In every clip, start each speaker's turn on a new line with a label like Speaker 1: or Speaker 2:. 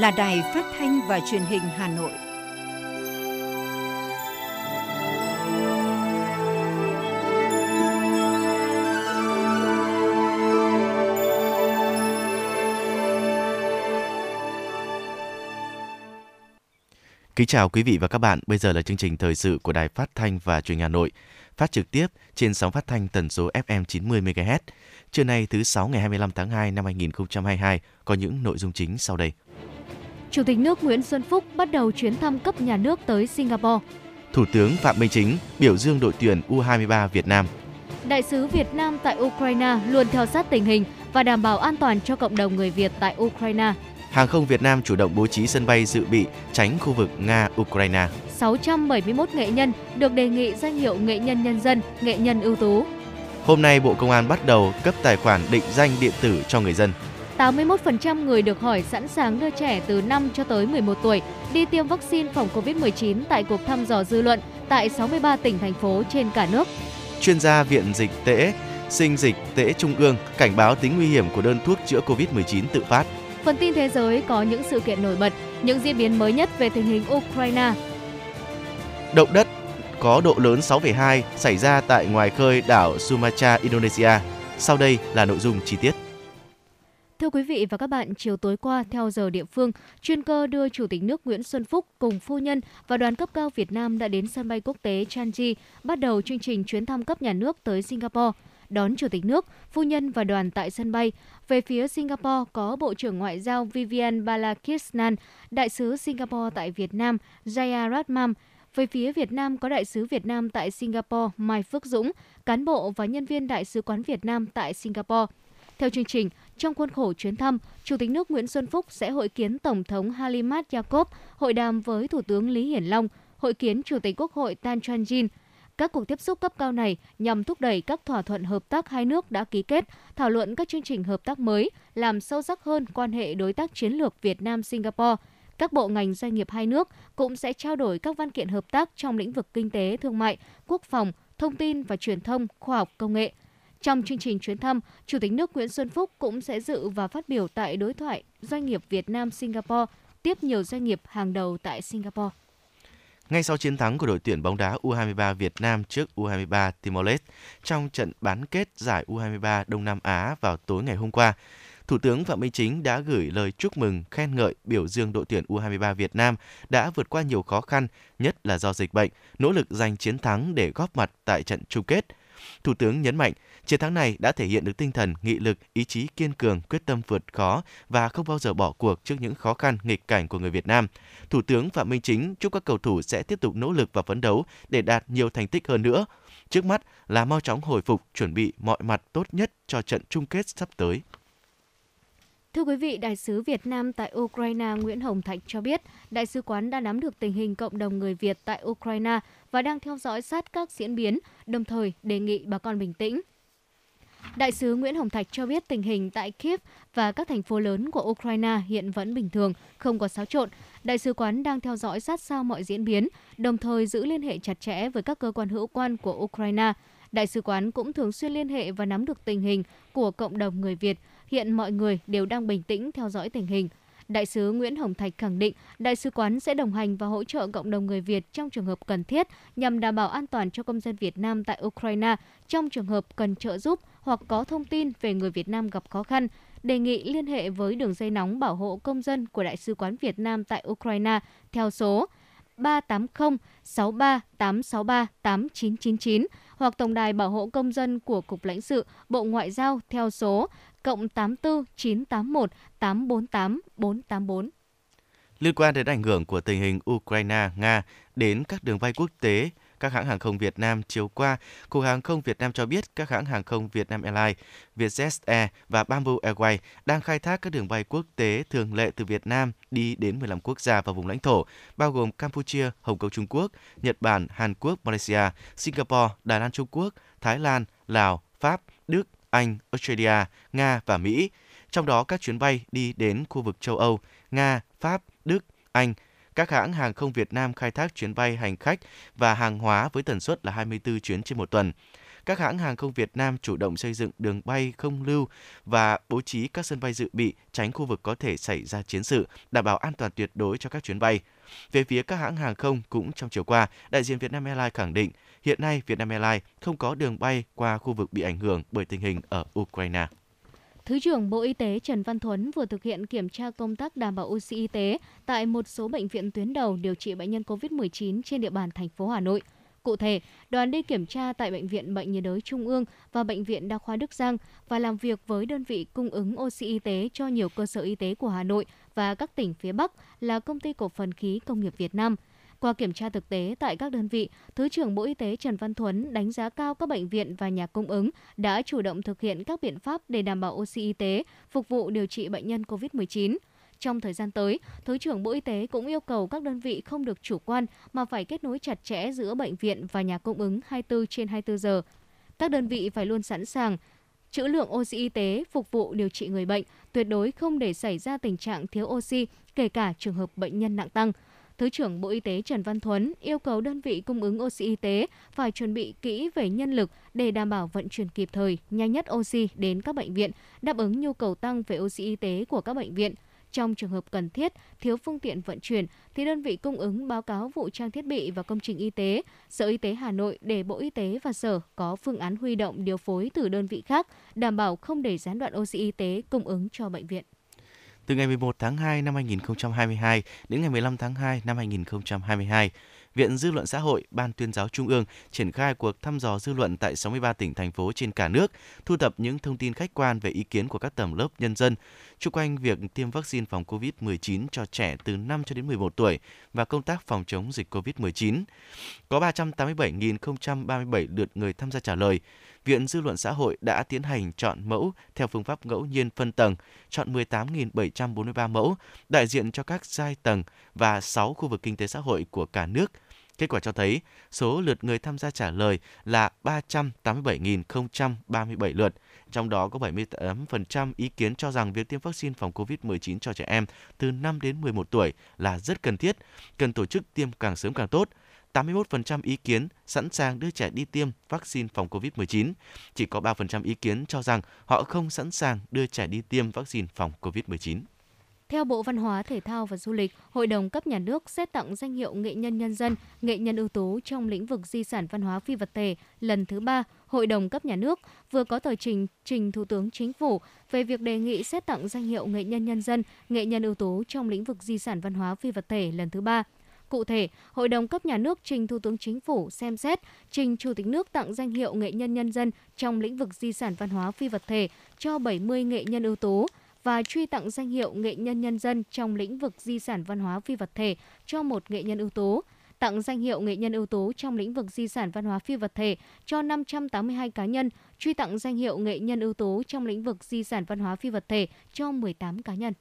Speaker 1: là Đài Phát thanh và Truyền hình Hà Nội.
Speaker 2: Kính chào quý vị và các bạn. Bây giờ là chương trình thời sự của Đài Phát thanh và Truyền hình Hà Nội, phát trực tiếp trên sóng phát thanh tần số FM 90 MHz. Trưa nay thứ sáu ngày 25 tháng 2 năm 2022 có những nội dung chính sau đây.
Speaker 3: Chủ tịch nước Nguyễn Xuân Phúc bắt đầu chuyến thăm cấp nhà nước tới Singapore.
Speaker 2: Thủ tướng Phạm Minh Chính biểu dương đội tuyển U23 Việt Nam.
Speaker 3: Đại sứ Việt Nam tại Ukraine luôn theo sát tình hình và đảm bảo an toàn cho cộng đồng người Việt tại Ukraine.
Speaker 2: Hàng không Việt Nam chủ động bố trí sân bay dự bị tránh khu vực Nga-Ukraine.
Speaker 3: 671 nghệ nhân được đề nghị danh hiệu nghệ nhân nhân dân, nghệ nhân ưu tú.
Speaker 2: Hôm nay Bộ Công an bắt đầu cấp tài khoản định danh điện tử cho người dân.
Speaker 3: 81% người được hỏi sẵn sàng đưa trẻ từ 5 cho tới 11 tuổi đi tiêm vaccine phòng COVID-19 tại cuộc thăm dò dư luận tại 63 tỉnh thành phố trên cả nước.
Speaker 2: Chuyên gia Viện Dịch tễ Sinh dịch tễ Trung ương cảnh báo tính nguy hiểm của đơn thuốc chữa COVID-19 tự phát.
Speaker 3: Phần tin thế giới có những sự kiện nổi bật, những diễn biến mới nhất về tình hình Ukraine.
Speaker 2: Động đất có độ lớn 6,2 xảy ra tại ngoài khơi đảo Sumatra, Indonesia. Sau đây là nội dung chi tiết.
Speaker 3: Thưa quý vị và các bạn, chiều tối qua theo giờ địa phương, chuyên cơ đưa Chủ tịch nước Nguyễn Xuân Phúc cùng phu nhân và đoàn cấp cao Việt Nam đã đến sân bay quốc tế Changi bắt đầu chương trình chuyến thăm cấp nhà nước tới Singapore. Đón Chủ tịch nước, phu nhân và đoàn tại sân bay. Về phía Singapore có Bộ trưởng Ngoại giao Vivian Balakrishnan, Đại sứ Singapore tại Việt Nam Jaya Ratnam, về phía Việt Nam có Đại sứ Việt Nam tại Singapore Mai Phước Dũng, cán bộ và nhân viên Đại sứ quán Việt Nam tại Singapore. Theo chương trình, trong khuôn khổ chuyến thăm, Chủ tịch nước Nguyễn Xuân Phúc sẽ hội kiến Tổng thống Halimat Yacob, hội đàm với Thủ tướng Lý Hiển Long, hội kiến Chủ tịch Quốc hội Tan Chuan Jin. Các cuộc tiếp xúc cấp cao này nhằm thúc đẩy các thỏa thuận hợp tác hai nước đã ký kết, thảo luận các chương trình hợp tác mới, làm sâu sắc hơn quan hệ đối tác chiến lược Việt Nam-Singapore. Các bộ ngành doanh nghiệp hai nước cũng sẽ trao đổi các văn kiện hợp tác trong lĩnh vực kinh tế, thương mại, quốc phòng, thông tin và truyền thông, khoa học, công nghệ – trong chương trình chuyến thăm, Chủ tịch nước Nguyễn Xuân Phúc cũng sẽ dự và phát biểu tại đối thoại doanh nghiệp Việt Nam Singapore, tiếp nhiều doanh nghiệp hàng đầu tại Singapore.
Speaker 2: Ngay sau chiến thắng của đội tuyển bóng đá U23 Việt Nam trước U23 Timor-Leste trong trận bán kết giải U23 Đông Nam Á vào tối ngày hôm qua, Thủ tướng Phạm Minh Chính đã gửi lời chúc mừng, khen ngợi, biểu dương đội tuyển U23 Việt Nam đã vượt qua nhiều khó khăn, nhất là do dịch bệnh, nỗ lực giành chiến thắng để góp mặt tại trận chung kết. Thủ tướng nhấn mạnh, Chiến thắng này đã thể hiện được tinh thần, nghị lực, ý chí kiên cường, quyết tâm vượt khó và không bao giờ bỏ cuộc trước những khó khăn, nghịch cảnh của người Việt Nam. Thủ tướng Phạm Minh Chính chúc các cầu thủ sẽ tiếp tục nỗ lực và phấn đấu để đạt nhiều thành tích hơn nữa. Trước mắt là mau chóng hồi phục, chuẩn bị mọi mặt tốt nhất cho trận chung kết sắp tới.
Speaker 3: Thưa quý vị, Đại sứ Việt Nam tại Ukraine Nguyễn Hồng Thạch cho biết, Đại sứ quán đã nắm được tình hình cộng đồng người Việt tại Ukraine và đang theo dõi sát các diễn biến, đồng thời đề nghị bà con bình tĩnh, Đại sứ Nguyễn Hồng Thạch cho biết tình hình tại Kiev và các thành phố lớn của Ukraine hiện vẫn bình thường, không có xáo trộn. Đại sứ quán đang theo dõi sát sao mọi diễn biến, đồng thời giữ liên hệ chặt chẽ với các cơ quan hữu quan của Ukraine. Đại sứ quán cũng thường xuyên liên hệ và nắm được tình hình của cộng đồng người Việt. Hiện mọi người đều đang bình tĩnh theo dõi tình hình. Đại sứ Nguyễn Hồng Thạch khẳng định đại sứ quán sẽ đồng hành và hỗ trợ cộng đồng người Việt trong trường hợp cần thiết nhằm đảm bảo an toàn cho công dân Việt Nam tại Ukraine trong trường hợp cần trợ giúp hoặc có thông tin về người Việt Nam gặp khó khăn, đề nghị liên hệ với đường dây nóng bảo hộ công dân của Đại sứ quán Việt Nam tại Ukraine theo số 380 63 863 8999 hoặc Tổng đài Bảo hộ Công dân của Cục lãnh sự Bộ Ngoại giao theo số cộng 84 981 848 484.
Speaker 2: Liên quan đến ảnh hưởng của tình hình Ukraine-Nga đến các đường bay quốc tế, các hãng hàng không Việt Nam chiều qua, Cục Hàng không Việt Nam cho biết các hãng hàng không Việt Nam Airlines, Vietjet Air và Bamboo Airways đang khai thác các đường bay quốc tế thường lệ từ Việt Nam đi đến 15 quốc gia và vùng lãnh thổ, bao gồm Campuchia, Hồng Kông Trung Quốc, Nhật Bản, Hàn Quốc, Malaysia, Singapore, Đài Loan Trung Quốc, Thái Lan, Lào, Pháp, Đức, Anh, Australia, Nga và Mỹ. Trong đó các chuyến bay đi đến khu vực châu Âu, Nga, Pháp, Đức, Anh, các hãng hàng không Việt Nam khai thác chuyến bay hành khách và hàng hóa với tần suất là 24 chuyến trên một tuần. các hãng hàng không Việt Nam chủ động xây dựng đường bay không lưu và bố trí các sân bay dự bị tránh khu vực có thể xảy ra chiến sự, đảm bảo an toàn tuyệt đối cho các chuyến bay. Về phía các hãng hàng không cũng trong chiều qua, đại diện Vietnam Airlines khẳng định hiện nay Vietnam Airlines không có đường bay qua khu vực bị ảnh hưởng bởi tình hình ở Ukraine.
Speaker 3: Thứ trưởng Bộ Y tế Trần Văn Thuấn vừa thực hiện kiểm tra công tác đảm bảo oxy y tế tại một số bệnh viện tuyến đầu điều trị bệnh nhân COVID-19 trên địa bàn thành phố Hà Nội. Cụ thể, đoàn đi kiểm tra tại Bệnh viện Bệnh nhiệt đới Trung ương và Bệnh viện Đa khoa Đức Giang và làm việc với đơn vị cung ứng oxy y tế cho nhiều cơ sở y tế của Hà Nội và các tỉnh phía Bắc là Công ty Cổ phần Khí Công nghiệp Việt Nam. Qua kiểm tra thực tế tại các đơn vị, Thứ trưởng Bộ Y tế Trần Văn Thuấn đánh giá cao các bệnh viện và nhà cung ứng đã chủ động thực hiện các biện pháp để đảm bảo oxy y tế, phục vụ điều trị bệnh nhân COVID-19. Trong thời gian tới, Thứ trưởng Bộ Y tế cũng yêu cầu các đơn vị không được chủ quan mà phải kết nối chặt chẽ giữa bệnh viện và nhà cung ứng 24 trên 24 giờ. Các đơn vị phải luôn sẵn sàng trữ lượng oxy y tế phục vụ điều trị người bệnh, tuyệt đối không để xảy ra tình trạng thiếu oxy, kể cả trường hợp bệnh nhân nặng tăng. Thứ trưởng Bộ Y tế Trần Văn Thuấn yêu cầu đơn vị cung ứng oxy y tế phải chuẩn bị kỹ về nhân lực để đảm bảo vận chuyển kịp thời, nhanh nhất oxy đến các bệnh viện, đáp ứng nhu cầu tăng về oxy y tế của các bệnh viện. Trong trường hợp cần thiết, thiếu phương tiện vận chuyển thì đơn vị cung ứng báo cáo vụ trang thiết bị và công trình y tế, Sở Y tế Hà Nội để Bộ Y tế và Sở có phương án huy động điều phối từ đơn vị khác, đảm bảo không để gián đoạn oxy y tế cung ứng cho bệnh viện.
Speaker 2: Từ ngày 11 tháng 2 năm 2022 đến ngày 15 tháng 2 năm 2022, Viện Dư luận Xã hội, Ban tuyên giáo Trung ương triển khai cuộc thăm dò dư luận tại 63 tỉnh, thành phố trên cả nước, thu thập những thông tin khách quan về ý kiến của các tầng lớp nhân dân chung quanh việc tiêm vaccine phòng COVID-19 cho trẻ từ 5 cho đến 11 tuổi và công tác phòng chống dịch COVID-19. Có 387.037 lượt người tham gia trả lời. Viện Dư luận Xã hội đã tiến hành chọn mẫu theo phương pháp ngẫu nhiên phân tầng, chọn 18.743 mẫu, đại diện cho các giai tầng và 6 khu vực kinh tế xã hội của cả nước. Kết quả cho thấy số lượt người tham gia trả lời là 387.037 lượt, trong đó có 78% ý kiến cho rằng việc tiêm vaccine phòng COVID-19 cho trẻ em từ 5 đến 11 tuổi là rất cần thiết, cần tổ chức tiêm càng sớm càng tốt. 81% ý kiến sẵn sàng đưa trẻ đi tiêm vaccine phòng COVID-19. Chỉ có 3% ý kiến cho rằng họ không sẵn sàng đưa trẻ đi tiêm vaccine phòng COVID-19.
Speaker 3: Theo Bộ Văn hóa, Thể thao và Du lịch, Hội đồng cấp nhà nước xét tặng danh hiệu nghệ nhân nhân dân, nghệ nhân ưu tú trong lĩnh vực di sản văn hóa phi vật thể lần thứ ba, Hội đồng cấp nhà nước vừa có tờ trình trình Thủ tướng Chính phủ về việc đề nghị xét tặng danh hiệu nghệ nhân nhân dân, nghệ nhân ưu tú trong lĩnh vực di sản văn hóa phi vật thể lần thứ ba. Cụ thể, Hội đồng cấp nhà nước trình Thủ tướng Chính phủ xem xét trình Chủ tịch nước tặng danh hiệu nghệ nhân nhân dân trong lĩnh vực di sản văn hóa phi vật thể cho 70 nghệ nhân ưu tú và truy tặng danh hiệu nghệ nhân nhân dân trong lĩnh vực di sản văn hóa phi vật thể cho một nghệ nhân ưu tú, tặng danh hiệu nghệ nhân ưu tú trong lĩnh vực di sản văn hóa phi vật thể cho 582 cá nhân, truy tặng danh hiệu nghệ nhân ưu tú trong lĩnh vực di sản văn hóa phi vật thể cho 18 cá nhân.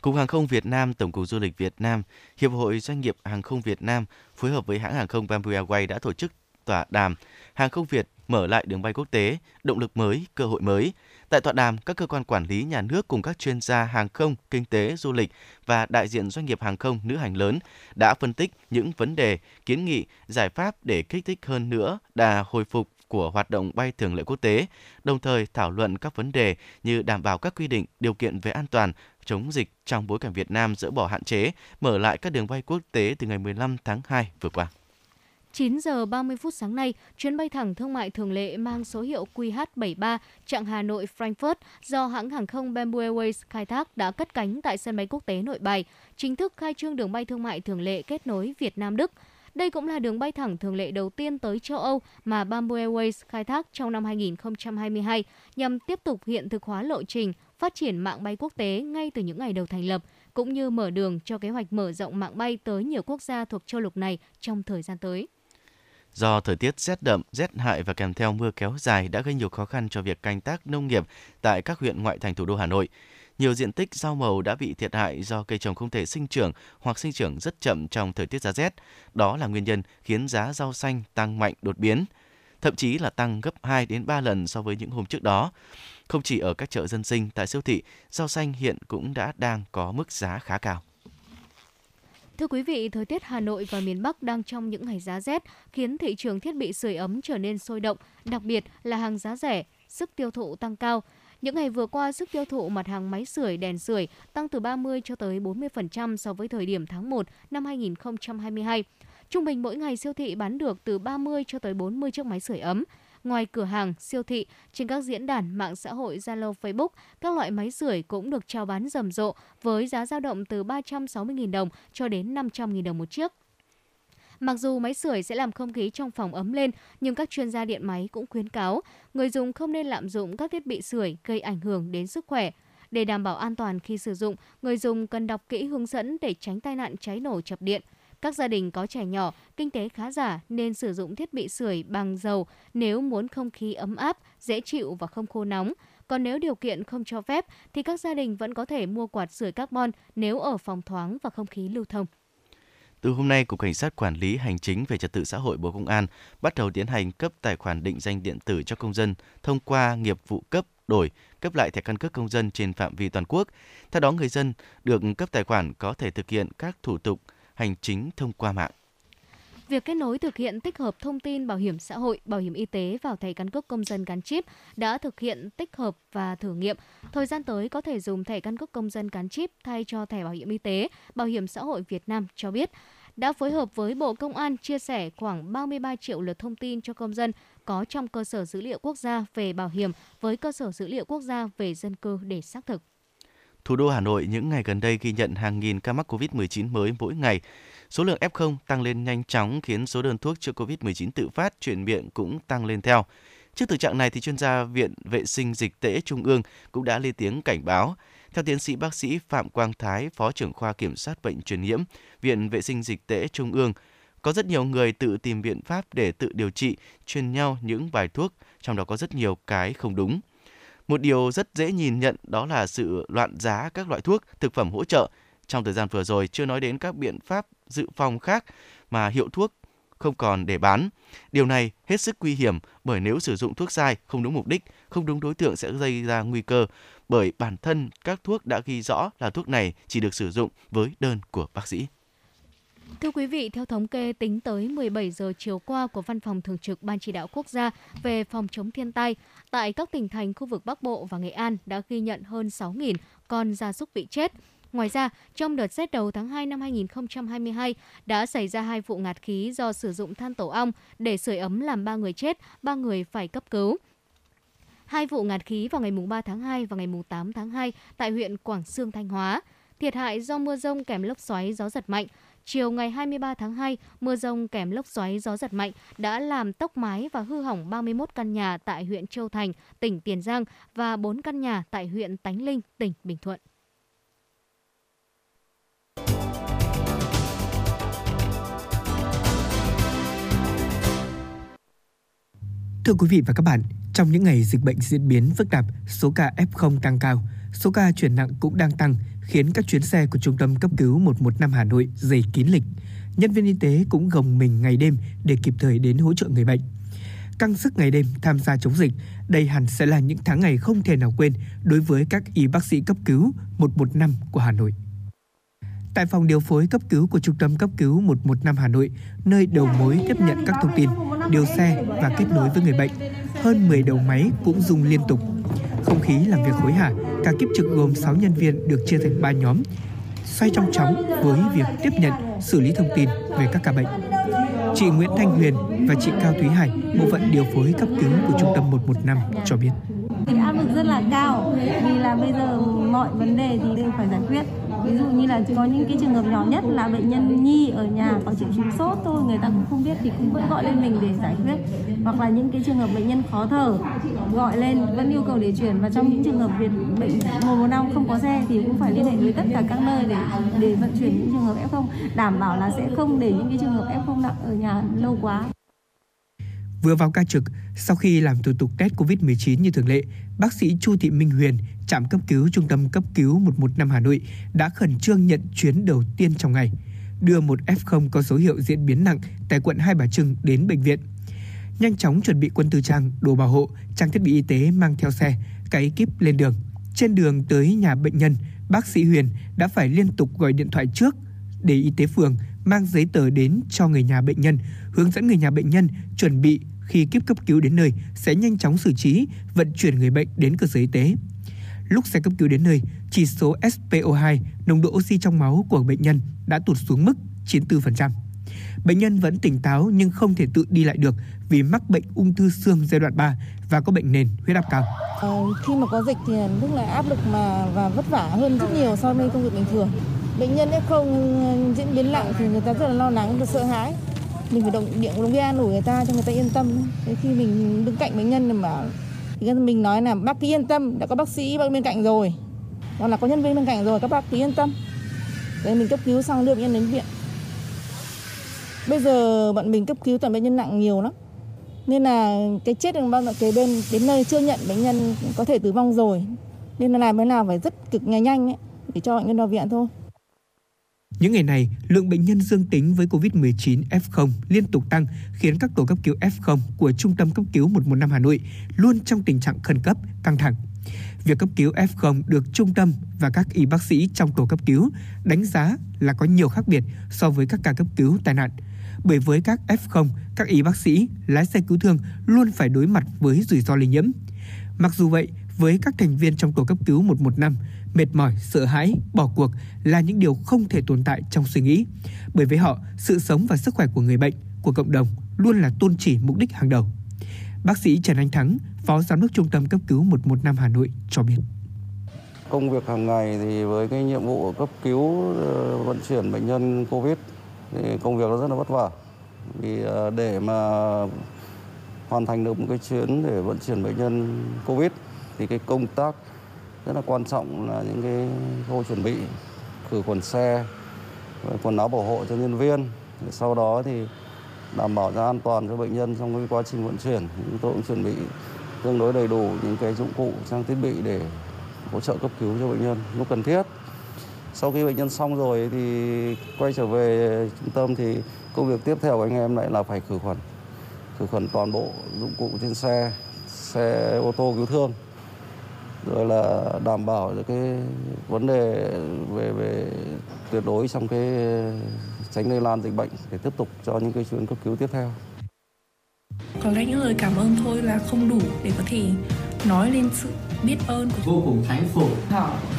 Speaker 2: Cục Hàng không Việt Nam, Tổng cục Du lịch Việt Nam, Hiệp hội Doanh nghiệp Hàng không Việt Nam phối hợp với hãng hàng không Bamboo Airways đã tổ chức tọa đàm Hàng không Việt mở lại đường bay quốc tế, động lực mới, cơ hội mới. Tại tọa đàm, các cơ quan quản lý nhà nước cùng các chuyên gia hàng không, kinh tế, du lịch và đại diện doanh nghiệp hàng không nữ hành lớn đã phân tích những vấn đề, kiến nghị, giải pháp để kích thích hơn nữa đà hồi phục của hoạt động bay thường lệ quốc tế, đồng thời thảo luận các vấn đề như đảm bảo các quy định, điều kiện về an toàn, chống dịch trong bối cảnh Việt Nam dỡ bỏ hạn chế, mở lại các đường bay quốc tế từ ngày 15 tháng 2 vừa qua.
Speaker 3: 9 giờ 30 phút sáng nay, chuyến bay thẳng thương mại thường lệ mang số hiệu QH73 chặng Hà Nội Frankfurt do hãng hàng không Bamboo Airways khai thác đã cất cánh tại sân bay quốc tế Nội Bài, chính thức khai trương đường bay thương mại thường lệ kết nối Việt Nam Đức. Đây cũng là đường bay thẳng thường lệ đầu tiên tới châu Âu mà Bamboo Airways khai thác trong năm 2022 nhằm tiếp tục hiện thực hóa lộ trình phát triển mạng bay quốc tế ngay từ những ngày đầu thành lập, cũng như mở đường cho kế hoạch mở rộng mạng bay tới nhiều quốc gia thuộc châu lục này trong thời gian tới.
Speaker 2: Do thời tiết rét đậm, rét hại và kèm theo mưa kéo dài đã gây nhiều khó khăn cho việc canh tác nông nghiệp tại các huyện ngoại thành thủ đô Hà Nội. Nhiều diện tích rau màu đã bị thiệt hại do cây trồng không thể sinh trưởng hoặc sinh trưởng rất chậm trong thời tiết giá rét. Đó là nguyên nhân khiến giá rau xanh tăng mạnh đột biến, thậm chí là tăng gấp 2 đến 3 lần so với những hôm trước đó. Không chỉ ở các chợ dân sinh tại siêu thị, rau xanh hiện cũng đã đang có mức giá khá cao.
Speaker 3: Thưa quý vị, thời tiết Hà Nội và miền Bắc đang trong những ngày giá rét, khiến thị trường thiết bị sưởi ấm trở nên sôi động, đặc biệt là hàng giá rẻ, sức tiêu thụ tăng cao. Những ngày vừa qua, sức tiêu thụ mặt hàng máy sưởi, đèn sưởi tăng từ 30 cho tới 40% so với thời điểm tháng 1 năm 2022. Trung bình mỗi ngày siêu thị bán được từ 30 cho tới 40 chiếc máy sưởi ấm. Ngoài cửa hàng, siêu thị, trên các diễn đàn mạng xã hội Zalo, Facebook, các loại máy sưởi cũng được chào bán rầm rộ với giá dao động từ 360.000 đồng cho đến 500.000 đồng một chiếc. Mặc dù máy sưởi sẽ làm không khí trong phòng ấm lên, nhưng các chuyên gia điện máy cũng khuyến cáo người dùng không nên lạm dụng các thiết bị sưởi gây ảnh hưởng đến sức khỏe. Để đảm bảo an toàn khi sử dụng, người dùng cần đọc kỹ hướng dẫn để tránh tai nạn cháy nổ chập điện. Các gia đình có trẻ nhỏ, kinh tế khá giả nên sử dụng thiết bị sưởi bằng dầu nếu muốn không khí ấm áp, dễ chịu và không khô nóng. Còn nếu điều kiện không cho phép thì các gia đình vẫn có thể mua quạt sưởi carbon nếu ở phòng thoáng và không khí lưu thông.
Speaker 2: Từ hôm nay, Cục Cảnh sát Quản lý Hành chính về Trật tự xã hội Bộ Công an bắt đầu tiến hành cấp tài khoản định danh điện tử cho công dân thông qua nghiệp vụ cấp, đổi, cấp lại thẻ căn cước công dân trên phạm vi toàn quốc. Theo đó, người dân được cấp tài khoản có thể thực hiện các thủ tục hành chính thông qua mạng.
Speaker 3: Việc kết nối thực hiện tích hợp thông tin bảo hiểm xã hội, bảo hiểm y tế vào thẻ căn cước công dân gắn chip đã thực hiện tích hợp và thử nghiệm. Thời gian tới có thể dùng thẻ căn cước công dân gắn chip thay cho thẻ bảo hiểm y tế, bảo hiểm xã hội Việt Nam cho biết đã phối hợp với Bộ Công an chia sẻ khoảng 33 triệu lượt thông tin cho công dân có trong cơ sở dữ liệu quốc gia về bảo hiểm với cơ sở dữ liệu quốc gia về dân cư để xác thực.
Speaker 2: Thủ đô Hà Nội những ngày gần đây ghi nhận hàng nghìn ca mắc COVID-19 mới mỗi ngày. Số lượng F0 tăng lên nhanh chóng khiến số đơn thuốc chữa COVID-19 tự phát chuyển miệng cũng tăng lên theo. Trước thực trạng này thì chuyên gia Viện Vệ sinh Dịch tễ Trung ương cũng đã lên tiếng cảnh báo. Theo tiến sĩ bác sĩ Phạm Quang Thái, Phó trưởng khoa kiểm soát bệnh truyền nhiễm, Viện Vệ sinh Dịch tễ Trung ương, có rất nhiều người tự tìm biện pháp để tự điều trị, truyền nhau những bài thuốc, trong đó có rất nhiều cái không đúng. Một điều rất dễ nhìn nhận đó là sự loạn giá các loại thuốc, thực phẩm hỗ trợ. Trong thời gian vừa rồi chưa nói đến các biện pháp dự phòng khác mà hiệu thuốc không còn để bán. Điều này hết sức nguy hiểm bởi nếu sử dụng thuốc sai, không đúng mục đích, không đúng đối tượng sẽ gây ra nguy cơ bởi bản thân các thuốc đã ghi rõ là thuốc này chỉ được sử dụng với đơn của bác sĩ.
Speaker 3: Thưa quý vị, theo thống kê tính tới 17 giờ chiều qua của Văn phòng Thường trực Ban Chỉ đạo Quốc gia về phòng chống thiên tai, tại các tỉnh thành khu vực Bắc Bộ và Nghệ An đã ghi nhận hơn 6.000 con gia súc bị chết. Ngoài ra, trong đợt rét đầu tháng 2 năm 2022 đã xảy ra hai vụ ngạt khí do sử dụng than tổ ong để sưởi ấm làm ba người chết, ba người phải cấp cứu. Hai vụ ngạt khí vào ngày 3 tháng 2 và ngày 8 tháng 2 tại huyện Quảng Sương, Thanh Hóa. Thiệt hại do mưa rông kèm lốc xoáy gió giật mạnh. Chiều ngày 23 tháng 2, mưa rông kèm lốc xoáy gió giật mạnh đã làm tốc mái và hư hỏng 31 căn nhà tại huyện Châu Thành, tỉnh Tiền Giang và 4 căn nhà tại huyện Tánh Linh, tỉnh Bình Thuận.
Speaker 4: Thưa quý vị và các bạn, trong những ngày dịch bệnh diễn biến phức tạp, số ca F0 tăng cao, số ca chuyển nặng cũng đang tăng, khiến các chuyến xe của Trung tâm cấp cứu 115 Hà Nội dày kín lịch. Nhân viên y tế cũng gồng mình ngày đêm để kịp thời đến hỗ trợ người bệnh. Căng sức ngày đêm tham gia chống dịch, đây hẳn sẽ là những tháng ngày không thể nào quên đối với các y bác sĩ cấp cứu 115 của Hà Nội. Tại phòng điều phối cấp cứu của Trung tâm cấp cứu 115 Hà Nội, nơi đầu mối tiếp nhận các thông tin, điều xe và kết nối với người bệnh, hơn 10 đầu máy cũng rung liên tục. Không khí làm việc hối hả, cả kiếp trực gồm 6 nhân viên được chia thành 3 nhóm, xoay trong chóng với việc tiếp nhận, xử lý thông tin về các ca bệnh. Chị Nguyễn Thanh Huyền và chị Cao Thúy Hải, bộ phận điều phối cấp cứu của Trung tâm 115 cho biết.
Speaker 5: Thì áp lực rất là cao vì là bây giờ mọi vấn đề thì đều phải giải quyết ví dụ như là có những cái trường hợp nhỏ nhất là bệnh nhân nhi ở nhà có triệu chứng sốt thôi, người ta cũng không biết thì cũng vẫn gọi lên mình để giải quyết. Hoặc là những cái trường hợp bệnh nhân khó thở, gọi lên, vẫn yêu cầu để chuyển. Và trong những trường hợp việt, bệnh một một năm không có xe thì cũng phải liên hệ với tất cả các nơi để để vận chuyển những trường hợp f0 đảm bảo là sẽ không để những cái trường hợp f0 nặng ở nhà lâu quá.
Speaker 4: Vừa vào ca trực, sau khi làm thủ tục test COVID-19 như thường lệ, bác sĩ Chu Thị Minh Huyền, trạm cấp cứu Trung tâm cấp cứu 115 Hà Nội đã khẩn trương nhận chuyến đầu tiên trong ngày, đưa một F0 có dấu hiệu diễn biến nặng tại quận Hai Bà Trưng đến bệnh viện. Nhanh chóng chuẩn bị quân tư trang, đồ bảo hộ, trang thiết bị y tế mang theo xe, cả ekip lên đường. Trên đường tới nhà bệnh nhân, bác sĩ Huyền đã phải liên tục gọi điện thoại trước để y tế phường mang giấy tờ đến cho người nhà bệnh nhân, hướng dẫn người nhà bệnh nhân chuẩn bị khi kiếp cấp cứu đến nơi sẽ nhanh chóng xử trí, vận chuyển người bệnh đến cơ sở y tế. Lúc xe cấp cứu đến nơi, chỉ số SPO2, nồng độ oxy trong máu của bệnh nhân đã tụt xuống mức 94%. Bệnh nhân vẫn tỉnh táo nhưng không thể tự đi lại được vì mắc bệnh ung thư xương giai đoạn 3 và có bệnh nền huyết áp cao.
Speaker 6: Ờ, khi mà có dịch thì lúc là áp lực mà và vất vả hơn rất nhiều so với công việc bình thường. Bệnh nhân không diễn biến nặng thì người ta rất là lo lắng và sợ hãi. Mình phải động điện động viên an ủi người ta cho người ta yên tâm. Thế khi mình đứng cạnh bệnh nhân mà thì mình nói là bác cứ yên tâm, đã có bác sĩ bên cạnh rồi. Hoặc là có nhân viên bên cạnh rồi, các bác cứ yên tâm. Để mình cấp cứu xong đưa bệnh nhân đến viện. Bây giờ bọn mình cấp cứu toàn bệnh nhân nặng nhiều lắm. Nên là cái chết đằng bao kế bên đến nơi chưa nhận bệnh nhân có thể tử vong rồi. Nên là làm thế nào phải rất cực nhanh nhanh ấy, để cho bệnh nhân vào viện thôi.
Speaker 4: Những ngày này, lượng bệnh nhân dương tính với COVID-19 F0 liên tục tăng khiến các tổ cấp cứu F0 của Trung tâm cấp cứu 115 Hà Nội luôn trong tình trạng khẩn cấp, căng thẳng. Việc cấp cứu F0 được trung tâm và các y bác sĩ trong tổ cấp cứu đánh giá là có nhiều khác biệt so với các ca cấp cứu tai nạn. Bởi với các F0, các y bác sĩ, lái xe cứu thương luôn phải đối mặt với rủi ro lây nhiễm. Mặc dù vậy, với các thành viên trong tổ cấp cứu 115, mệt mỏi, sợ hãi, bỏ cuộc là những điều không thể tồn tại trong suy nghĩ. Bởi với họ, sự sống và sức khỏe của người bệnh, của cộng đồng luôn là tôn chỉ mục đích hàng đầu. Bác sĩ Trần Anh Thắng, Phó Giám đốc Trung tâm cấp cứu 115 Hà Nội cho biết.
Speaker 7: Công việc hàng ngày thì với cái nhiệm vụ cấp cứu ờ, vận chuyển bệnh nhân Covid thì công việc nó rất là vất vả. Vì ờ, để mà hoàn thành được một cái chuyến để vận chuyển bệnh nhân Covid thì cái công tác rất là quan trọng là những cái khâu chuẩn bị khử khuẩn xe, quần áo bảo hộ cho nhân viên. Sau đó thì đảm bảo ra an toàn cho bệnh nhân trong cái quá trình vận chuyển. Chúng tôi cũng chuẩn bị tương đối đầy đủ những cái dụng cụ, trang thiết bị để hỗ trợ cấp cứu cho bệnh nhân lúc cần thiết. Sau khi bệnh nhân xong rồi thì quay trở về trung tâm thì công việc tiếp theo của anh em lại là phải khử khuẩn. Khử khuẩn toàn bộ dụng cụ trên xe, xe ô tô cứu thương rồi là đảm bảo cái vấn đề về về tuyệt đối trong cái tránh lây lan dịch bệnh để tiếp tục cho những cái chuyến cấp cứu tiếp theo.
Speaker 8: Có lẽ những lời cảm ơn thôi là không đủ để có thể nói lên sự biết ơn của
Speaker 9: vô cùng thánh phục.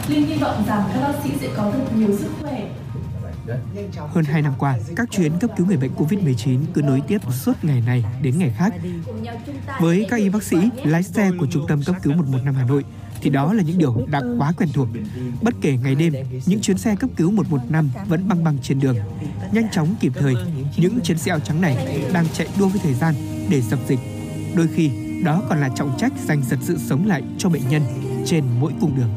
Speaker 10: Linh hy vọng rằng các bác sĩ sẽ có được nhiều sức khỏe
Speaker 4: hơn 2 năm qua, các chuyến cấp cứu người bệnh COVID-19 cứ nối tiếp suốt ngày này đến ngày khác. Với các y bác sĩ, lái xe của Trung tâm cấp cứu 115 Hà Nội, thì đó là những điều đã quá quen thuộc. Bất kể ngày đêm, những chuyến xe cấp cứu 115 vẫn băng băng trên đường. Nhanh chóng kịp thời, những chiến sĩ áo trắng này đang chạy đua với thời gian để dập dịch. Đôi khi, đó còn là trọng trách dành giật sự sống lại cho bệnh nhân trên mỗi cung đường.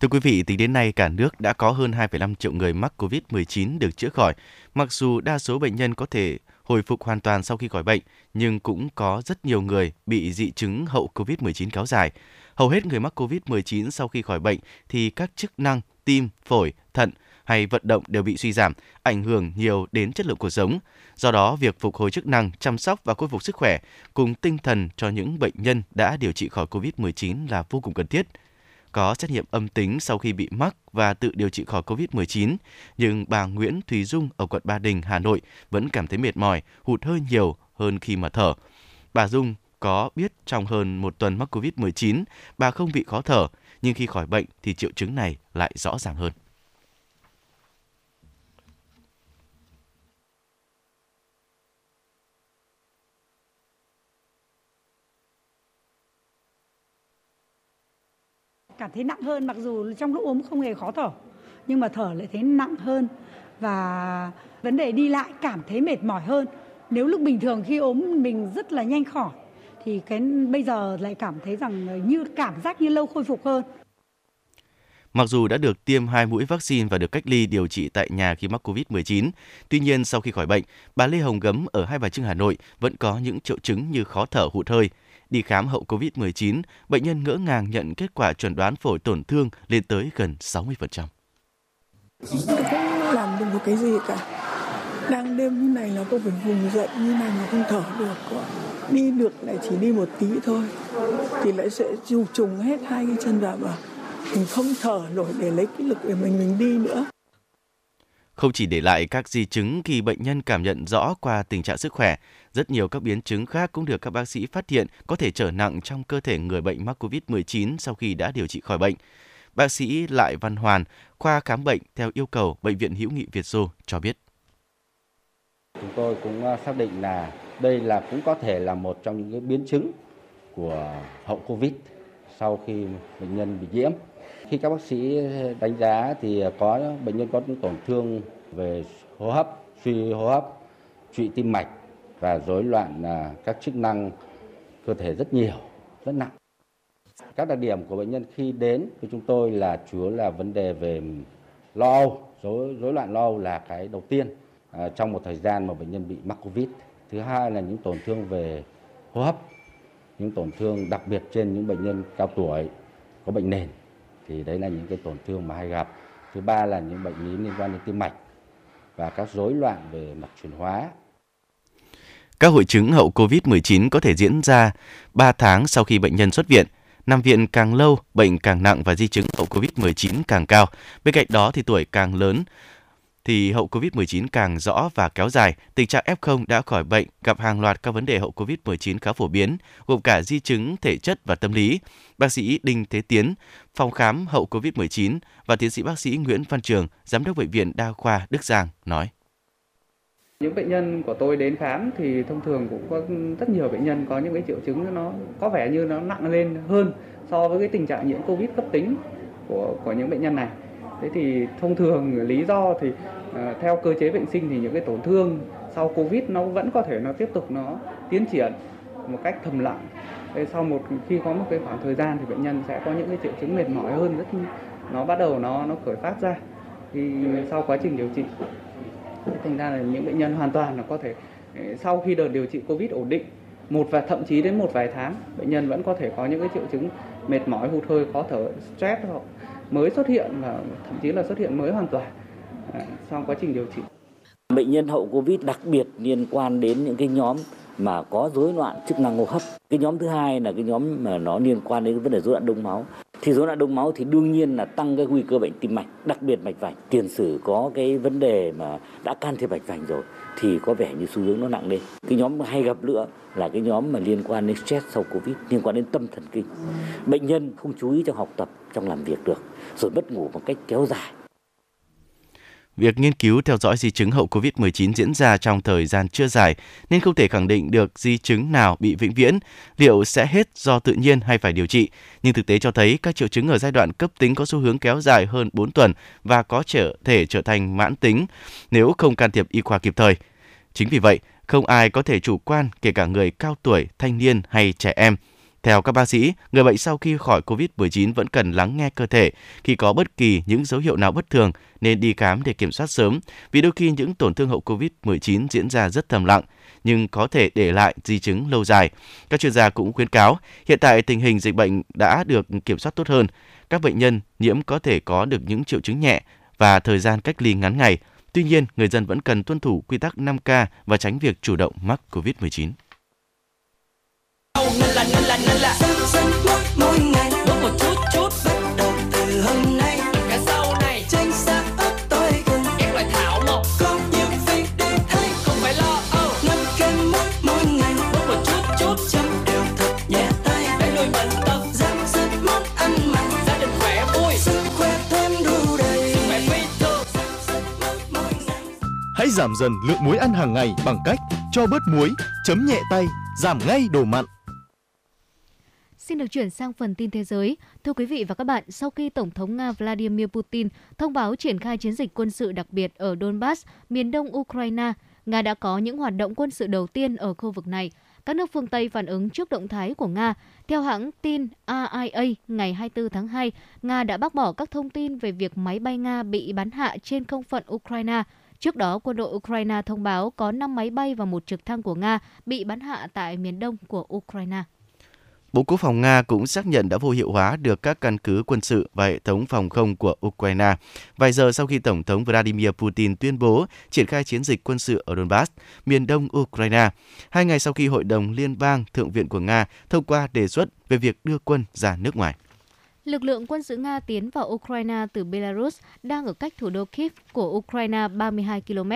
Speaker 2: Thưa quý vị, tính đến nay cả nước đã có hơn 2,5 triệu người mắc COVID-19 được chữa khỏi. Mặc dù đa số bệnh nhân có thể hồi phục hoàn toàn sau khi khỏi bệnh, nhưng cũng có rất nhiều người bị dị chứng hậu COVID-19 kéo dài. Hầu hết người mắc COVID-19 sau khi khỏi bệnh thì các chức năng tim, phổi, thận hay vận động đều bị suy giảm, ảnh hưởng nhiều đến chất lượng cuộc sống. Do đó, việc phục hồi chức năng, chăm sóc và khôi phục sức khỏe cùng tinh thần cho những bệnh nhân đã điều trị khỏi COVID-19 là vô cùng cần thiết có xét nghiệm âm tính sau khi bị mắc và tự điều trị khỏi COVID-19, nhưng bà Nguyễn Thùy Dung ở quận Ba Đình, Hà Nội vẫn cảm thấy mệt mỏi, hụt hơi nhiều hơn khi mà thở. Bà Dung có biết trong hơn một tuần mắc COVID-19, bà không bị khó thở, nhưng khi khỏi bệnh thì triệu chứng này lại rõ ràng hơn.
Speaker 11: Cảm thấy nặng hơn mặc dù trong lúc ốm không hề khó thở nhưng mà thở lại thấy nặng hơn. Và vấn đề đi lại cảm thấy mệt mỏi hơn. Nếu lúc bình thường khi ốm mình rất là nhanh khỏi thì cái bây giờ lại cảm thấy rằng như cảm giác như lâu khôi phục hơn.
Speaker 2: Mặc dù đã được tiêm hai mũi vaccine và được cách ly điều trị tại nhà khi mắc COVID-19, tuy nhiên sau khi khỏi bệnh, bà Lê Hồng Gấm ở Hai Bà Trưng Hà Nội vẫn có những triệu chứng như khó thở hụt hơi. Đi khám hậu COVID-19, bệnh nhân ngỡ ngàng nhận kết quả chuẩn đoán phổi tổn thương lên tới gần 60%.
Speaker 12: Tôi không làm được một cái gì cả.
Speaker 9: đang đêm như này là tôi phải vùng dậy như này mà không thở được quá đi được lại chỉ đi một tí thôi thì lại sẽ trùng hết hai cái chân vào và mình không thở nổi để lấy cái lực để mình mình đi nữa
Speaker 2: không chỉ để lại các di chứng khi bệnh nhân cảm nhận rõ qua tình trạng sức khỏe, rất nhiều các biến chứng khác cũng được các bác sĩ phát hiện có thể trở nặng trong cơ thể người bệnh mắc COVID-19 sau khi đã điều trị khỏi bệnh. Bác sĩ Lại Văn Hoàn, khoa khám bệnh theo yêu cầu Bệnh viện Hữu nghị Việt Xô cho biết.
Speaker 12: Chúng tôi cũng à, xác định là đây là cũng có thể là một trong những cái biến chứng của hậu Covid sau khi bệnh nhân bị nhiễm. Khi các bác sĩ đánh giá thì có bệnh nhân có những tổn thương về hô hấp, suy hô hấp, trụy tim mạch và rối loạn à, các chức năng cơ thể rất nhiều, rất nặng. Các đặc điểm của bệnh nhân khi đến với chúng tôi là chủ yếu là vấn đề về lo âu, rối, rối loạn lo âu là cái đầu tiên à, trong một thời gian mà bệnh nhân bị mắc Covid. Thứ hai là những tổn thương về hô hấp, những tổn thương đặc biệt trên những bệnh nhân cao tuổi có bệnh nền thì đấy là những cái tổn thương mà hay gặp. Thứ ba là những bệnh lý liên quan đến tim mạch và các rối loạn về mặt chuyển hóa.
Speaker 2: Các hội chứng hậu COVID-19 có thể diễn ra 3 tháng sau khi bệnh nhân xuất viện. Nằm viện càng lâu, bệnh càng nặng và di chứng hậu COVID-19 càng cao. Bên cạnh đó thì tuổi càng lớn, thì hậu COVID-19 càng rõ và kéo dài. Tình trạng F0 đã khỏi bệnh gặp hàng loạt các vấn đề hậu COVID-19 khá phổ biến, gồm cả di chứng thể chất và tâm lý. Bác sĩ Đinh Thế Tiến, phòng khám hậu COVID-19 và tiến sĩ bác sĩ Nguyễn Văn Trường, giám đốc bệnh viện Đa khoa Đức Giang nói.
Speaker 13: Những bệnh nhân của tôi đến khám thì thông thường cũng có rất nhiều bệnh nhân có những cái triệu chứng nó có vẻ như nó nặng lên hơn so với cái tình trạng nhiễm Covid cấp tính của của những bệnh nhân này thế thì thông thường lý do thì ờ, theo cơ chế bệnh sinh thì những cái tổn thương sau covid nó vẫn có thể nó tiếp tục nó tiến triển một cách thầm lặng. Thế sau một, khi có một cái khoảng thời gian thì bệnh nhân sẽ có những cái triệu chứng mệt mỏi hơn, rất nó bắt đầu nó nó khởi phát ra thì sau quá trình điều trị. Thành ra là những bệnh nhân hoàn toàn là có thể ờ, sau khi đợt điều trị covid ổn định một và thậm chí đến một vài tháng, bệnh nhân vẫn có thể có những cái triệu chứng mệt mỏi, hụt hơi, khó thở, stress hoặc mới xuất hiện và thậm chí là xuất hiện mới hoàn toàn à, trong sau quá trình điều trị.
Speaker 14: Bệnh nhân hậu Covid đặc biệt liên quan đến những cái nhóm mà có rối loạn chức năng hô hấp. Cái nhóm thứ hai là cái nhóm mà nó liên quan đến vấn đề rối loạn đông máu. Thì rối loạn đông máu thì đương nhiên là tăng cái nguy cơ bệnh tim mạch, đặc biệt mạch vành. Tiền sử có cái vấn đề mà đã can thiệp mạch vành rồi thì có vẻ như xu hướng nó nặng lên. Cái nhóm hay gặp nữa là cái nhóm mà liên quan đến stress sau Covid, liên quan đến tâm thần kinh. Bệnh nhân không chú ý trong học tập, trong làm việc được rồi mất ngủ một cách kéo dài.
Speaker 2: Việc nghiên cứu theo dõi di chứng hậu COVID-19 diễn ra trong thời gian chưa dài nên không thể khẳng định được di chứng nào bị vĩnh viễn, liệu sẽ hết do tự nhiên hay phải điều trị. Nhưng thực tế cho thấy các triệu chứng ở giai đoạn cấp tính có xu hướng kéo dài hơn 4 tuần và có trở thể trở thành mãn tính nếu không can thiệp y khoa kịp thời. Chính vì vậy, không ai có thể chủ quan, kể cả người cao tuổi, thanh niên hay trẻ em – theo các bác sĩ, người bệnh sau khi khỏi COVID-19 vẫn cần lắng nghe cơ thể. Khi có bất kỳ những dấu hiệu nào bất thường, nên đi khám để kiểm soát sớm, vì đôi khi những tổn thương hậu COVID-19 diễn ra rất thầm lặng, nhưng có thể để lại di chứng lâu dài. Các chuyên gia cũng khuyến cáo, hiện tại tình hình dịch bệnh đã được kiểm soát tốt hơn. Các bệnh nhân nhiễm có thể có được những triệu chứng nhẹ và thời gian cách ly ngắn ngày. Tuy nhiên, người dân vẫn cần tuân thủ quy tắc 5K và tránh việc chủ động mắc COVID-19 nên là sân sân mỗi mỗi ngày. Mỗi một chút chút. Bắt đầu từ hôm nay. Cả sau này. Tranh xa ấp tôi gần. Các loại thảo mộc. Có nhiều việc để thấy. Không phải lo âu năm kem mỗi mỗi ngày. Mỗi một chút chút. Chấm đều thật nhẹ tay. Để nuôi bệnh tật giảm sức món ăn mặn. Gia đình khỏe vui. Sức khỏe thêm đủ đầy. Sức khỏe phi thường.
Speaker 15: Hãy giảm dần lượng muối ăn hàng ngày bằng cách cho bớt muối, chấm nhẹ tay, giảm ngay đồ mặn.
Speaker 3: Xin được chuyển sang phần tin thế giới. Thưa quý vị và các bạn, sau khi Tổng thống Nga Vladimir Putin thông báo triển khai chiến dịch quân sự đặc biệt ở Donbass, miền đông Ukraine, Nga đã có những hoạt động quân sự đầu tiên ở khu vực này. Các nước phương Tây phản ứng trước động thái của Nga. Theo hãng tin RIA, ngày 24 tháng 2, Nga đã bác bỏ các thông tin về việc máy bay Nga bị bắn hạ trên không phận Ukraine. Trước đó, quân đội Ukraine thông báo có 5 máy bay và một trực thăng của Nga bị bắn hạ tại miền đông của Ukraine.
Speaker 2: Bộ Quốc phòng Nga cũng xác nhận đã vô hiệu hóa được các căn cứ quân sự và hệ thống phòng không của Ukraine vài giờ sau khi Tổng thống Vladimir Putin tuyên bố triển khai chiến dịch quân sự ở Donbass, miền đông Ukraine, hai ngày sau khi Hội đồng Liên bang Thượng viện của Nga thông qua đề xuất về việc đưa quân ra nước ngoài.
Speaker 3: Lực lượng quân sự Nga tiến vào Ukraine từ Belarus đang ở cách thủ đô Kiev của Ukraine 32 km.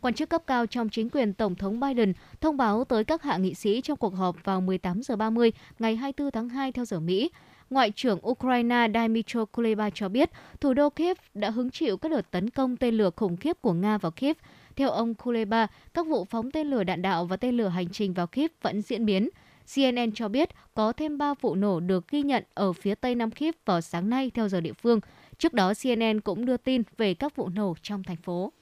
Speaker 3: Quan chức cấp cao trong chính quyền Tổng thống Biden thông báo tới các hạ nghị sĩ trong cuộc họp vào 18 giờ 30 ngày 24 tháng 2 theo giờ Mỹ. Ngoại trưởng Ukraine Dmytro Kuleba cho biết thủ đô Kiev đã hứng chịu các đợt tấn công tên lửa khủng khiếp của Nga vào Kiev. Theo ông Kuleba, các vụ phóng tên lửa đạn đạo và tên lửa hành trình vào Kiev vẫn diễn biến. CNN cho biết có thêm 3 vụ nổ được ghi nhận ở phía tây Nam Kiev vào sáng nay theo giờ địa phương. Trước đó, CNN cũng đưa tin về các vụ nổ trong thành phố.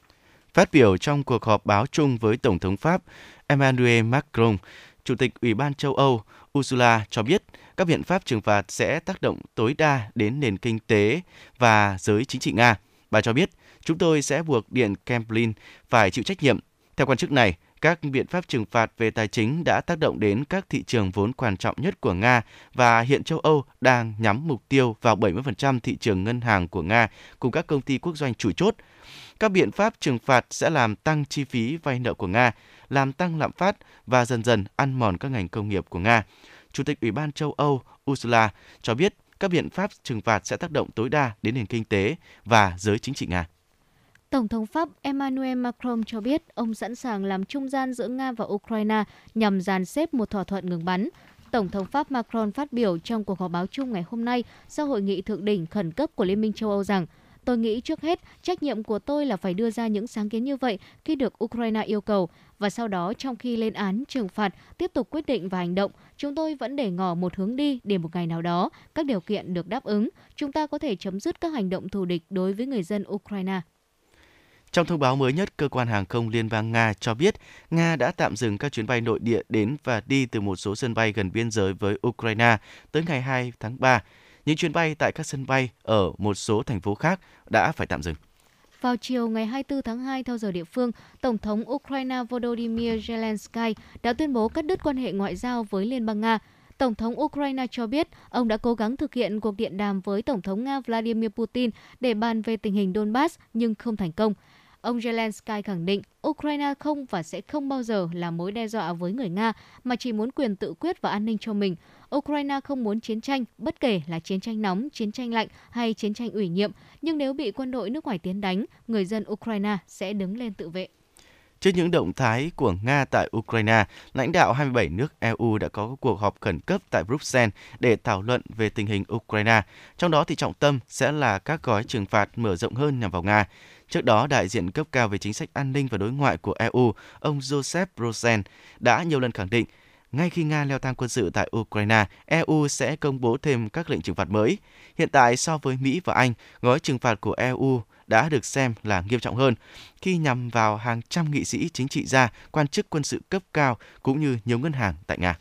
Speaker 2: Phát biểu trong cuộc họp báo chung với Tổng thống Pháp Emmanuel Macron, Chủ tịch Ủy ban châu Âu Ursula cho biết các biện pháp trừng phạt sẽ tác động tối đa đến nền kinh tế và giới chính trị Nga. Bà cho biết, chúng tôi sẽ buộc Điện Kremlin phải chịu trách nhiệm. Theo quan chức này, các biện pháp trừng phạt về tài chính đã tác động đến các thị trường vốn quan trọng nhất của Nga và hiện châu Âu đang nhắm mục tiêu vào 70% thị trường ngân hàng của Nga cùng các công ty quốc doanh chủ chốt. Các biện pháp trừng phạt sẽ làm tăng chi phí vay nợ của Nga, làm tăng lạm phát và dần dần ăn mòn các ngành công nghiệp của Nga. Chủ tịch Ủy ban châu Âu Ursula cho biết các biện pháp trừng phạt sẽ tác động tối đa đến nền kinh tế và giới chính trị Nga.
Speaker 3: Tổng thống Pháp Emmanuel Macron cho biết ông sẵn sàng làm trung gian giữa Nga và Ukraine nhằm dàn xếp một thỏa thuận ngừng bắn. Tổng thống Pháp Macron phát biểu trong cuộc họp báo chung ngày hôm nay sau hội nghị thượng đỉnh khẩn cấp của Liên minh châu Âu rằng Tôi nghĩ trước hết, trách nhiệm của tôi là phải đưa ra những sáng kiến như vậy khi được Ukraine yêu cầu và sau đó trong khi lên án trừng phạt tiếp tục quyết định và hành động, chúng tôi vẫn để ngỏ một hướng đi để một ngày nào đó các điều kiện được đáp ứng, chúng ta có thể chấm dứt các hành động thù địch đối với người dân Ukraine.
Speaker 2: Trong thông báo mới nhất, cơ quan hàng không Liên bang Nga cho biết Nga đã tạm dừng các chuyến bay nội địa đến và đi từ một số sân bay gần biên giới với Ukraine tới ngày 2 tháng 3. Những chuyến bay tại các sân bay ở một số thành phố khác đã phải tạm dừng.
Speaker 3: Vào chiều ngày 24 tháng 2 theo giờ địa phương, Tổng thống Ukraine Volodymyr Zelensky đã tuyên bố cắt đứt quan hệ ngoại giao với Liên bang Nga. Tổng thống Ukraine cho biết ông đã cố gắng thực hiện cuộc điện đàm với Tổng thống Nga Vladimir Putin để bàn về tình hình Donbass nhưng không thành công. Ông Zelensky khẳng định Ukraine không và sẽ không bao giờ là mối đe dọa với người Nga mà chỉ muốn quyền tự quyết và an ninh cho mình. Ukraine không muốn chiến tranh, bất kể là chiến tranh nóng, chiến tranh lạnh hay chiến tranh ủy nhiệm, nhưng nếu bị quân đội nước ngoài tiến đánh, người dân Ukraine sẽ đứng lên tự vệ.
Speaker 2: Trước những động thái của Nga tại Ukraine, lãnh đạo 27 nước EU đã có cuộc họp khẩn cấp tại Bruxelles để thảo luận về tình hình Ukraine. Trong đó thì trọng tâm sẽ là các gói trừng phạt mở rộng hơn nhằm vào Nga. Trước đó, đại diện cấp cao về chính sách an ninh và đối ngoại của EU, ông Joseph Borrell, đã nhiều lần khẳng định ngay khi Nga leo thang quân sự tại Ukraine, EU sẽ công bố thêm các lệnh trừng phạt mới. Hiện tại, so với Mỹ và Anh, gói trừng phạt của EU đã được xem là nghiêm trọng hơn khi nhằm vào hàng trăm nghị sĩ chính trị gia, quan chức quân sự cấp cao cũng như nhiều ngân hàng tại Nga.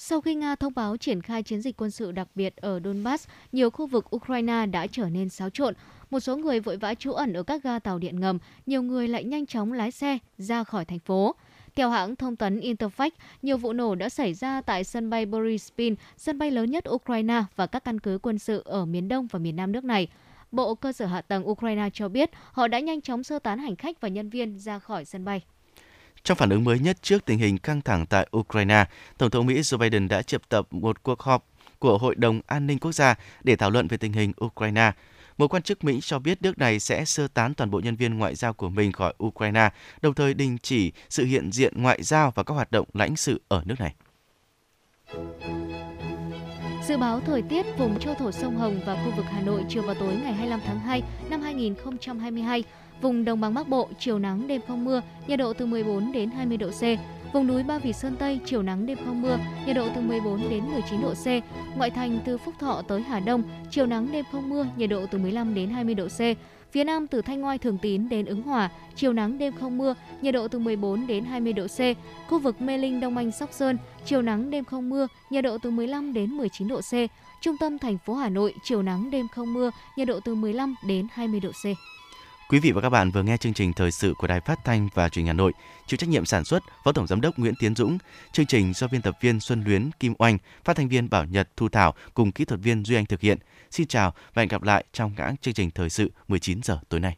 Speaker 3: Sau khi Nga thông báo triển khai chiến dịch quân sự đặc biệt ở Donbass, nhiều khu vực Ukraine đã trở nên xáo trộn. Một số người vội vã trú ẩn ở các ga tàu điện ngầm, nhiều người lại nhanh chóng lái xe ra khỏi thành phố. Theo hãng thông tấn Interfax, nhiều vụ nổ đã xảy ra tại sân bay Borispil, sân bay lớn nhất Ukraine và các căn cứ quân sự ở miền đông và miền nam nước này. Bộ Cơ sở Hạ tầng Ukraine cho biết họ đã nhanh chóng sơ tán hành khách và nhân viên ra khỏi sân bay.
Speaker 2: Trong phản ứng mới nhất trước tình hình căng thẳng tại Ukraine, Tổng thống Mỹ Joe Biden đã triệu tập một cuộc họp của Hội đồng An ninh Quốc gia để thảo luận về tình hình Ukraine. Một quan chức Mỹ cho biết nước này sẽ sơ tán toàn bộ nhân viên ngoại giao của mình khỏi Ukraine, đồng thời đình chỉ sự hiện diện ngoại giao và các hoạt động lãnh sự ở nước này.
Speaker 3: Dự báo thời tiết vùng châu thổ sông Hồng và khu vực Hà Nội chiều và tối ngày 25 tháng 2 năm 2022. Vùng đồng bằng Bắc Bộ chiều nắng đêm không mưa, nhiệt độ từ 14 đến 20 độ C. Vùng núi Ba Vì Sơn Tây chiều nắng đêm không mưa, nhiệt độ từ 14 đến 19 độ C. Ngoại thành từ Phúc Thọ tới Hà Đông, chiều nắng đêm không mưa, nhiệt độ từ 15 đến 20 độ C. Phía Nam từ Thanh Oai Thường Tín đến Ứng Hòa, chiều nắng đêm không mưa, nhiệt độ từ 14 đến 20 độ C. Khu vực Mê Linh Đông Anh Sóc Sơn, chiều nắng đêm không mưa, nhiệt độ từ 15 đến 19 độ C. Trung tâm thành phố Hà Nội, chiều nắng đêm không mưa, nhiệt độ từ 15 đến 20 độ C.
Speaker 2: Quý vị và các bạn vừa nghe chương trình thời sự của Đài Phát thanh và Truyền hình Hà Nội, chịu trách nhiệm sản xuất Phó Tổng giám đốc Nguyễn Tiến Dũng, chương trình do biên tập viên Xuân Luyến, Kim Oanh, phát thanh viên Bảo Nhật, Thu Thảo cùng kỹ thuật viên Duy Anh thực hiện. Xin chào và hẹn gặp lại trong các chương trình thời sự 19 giờ tối nay.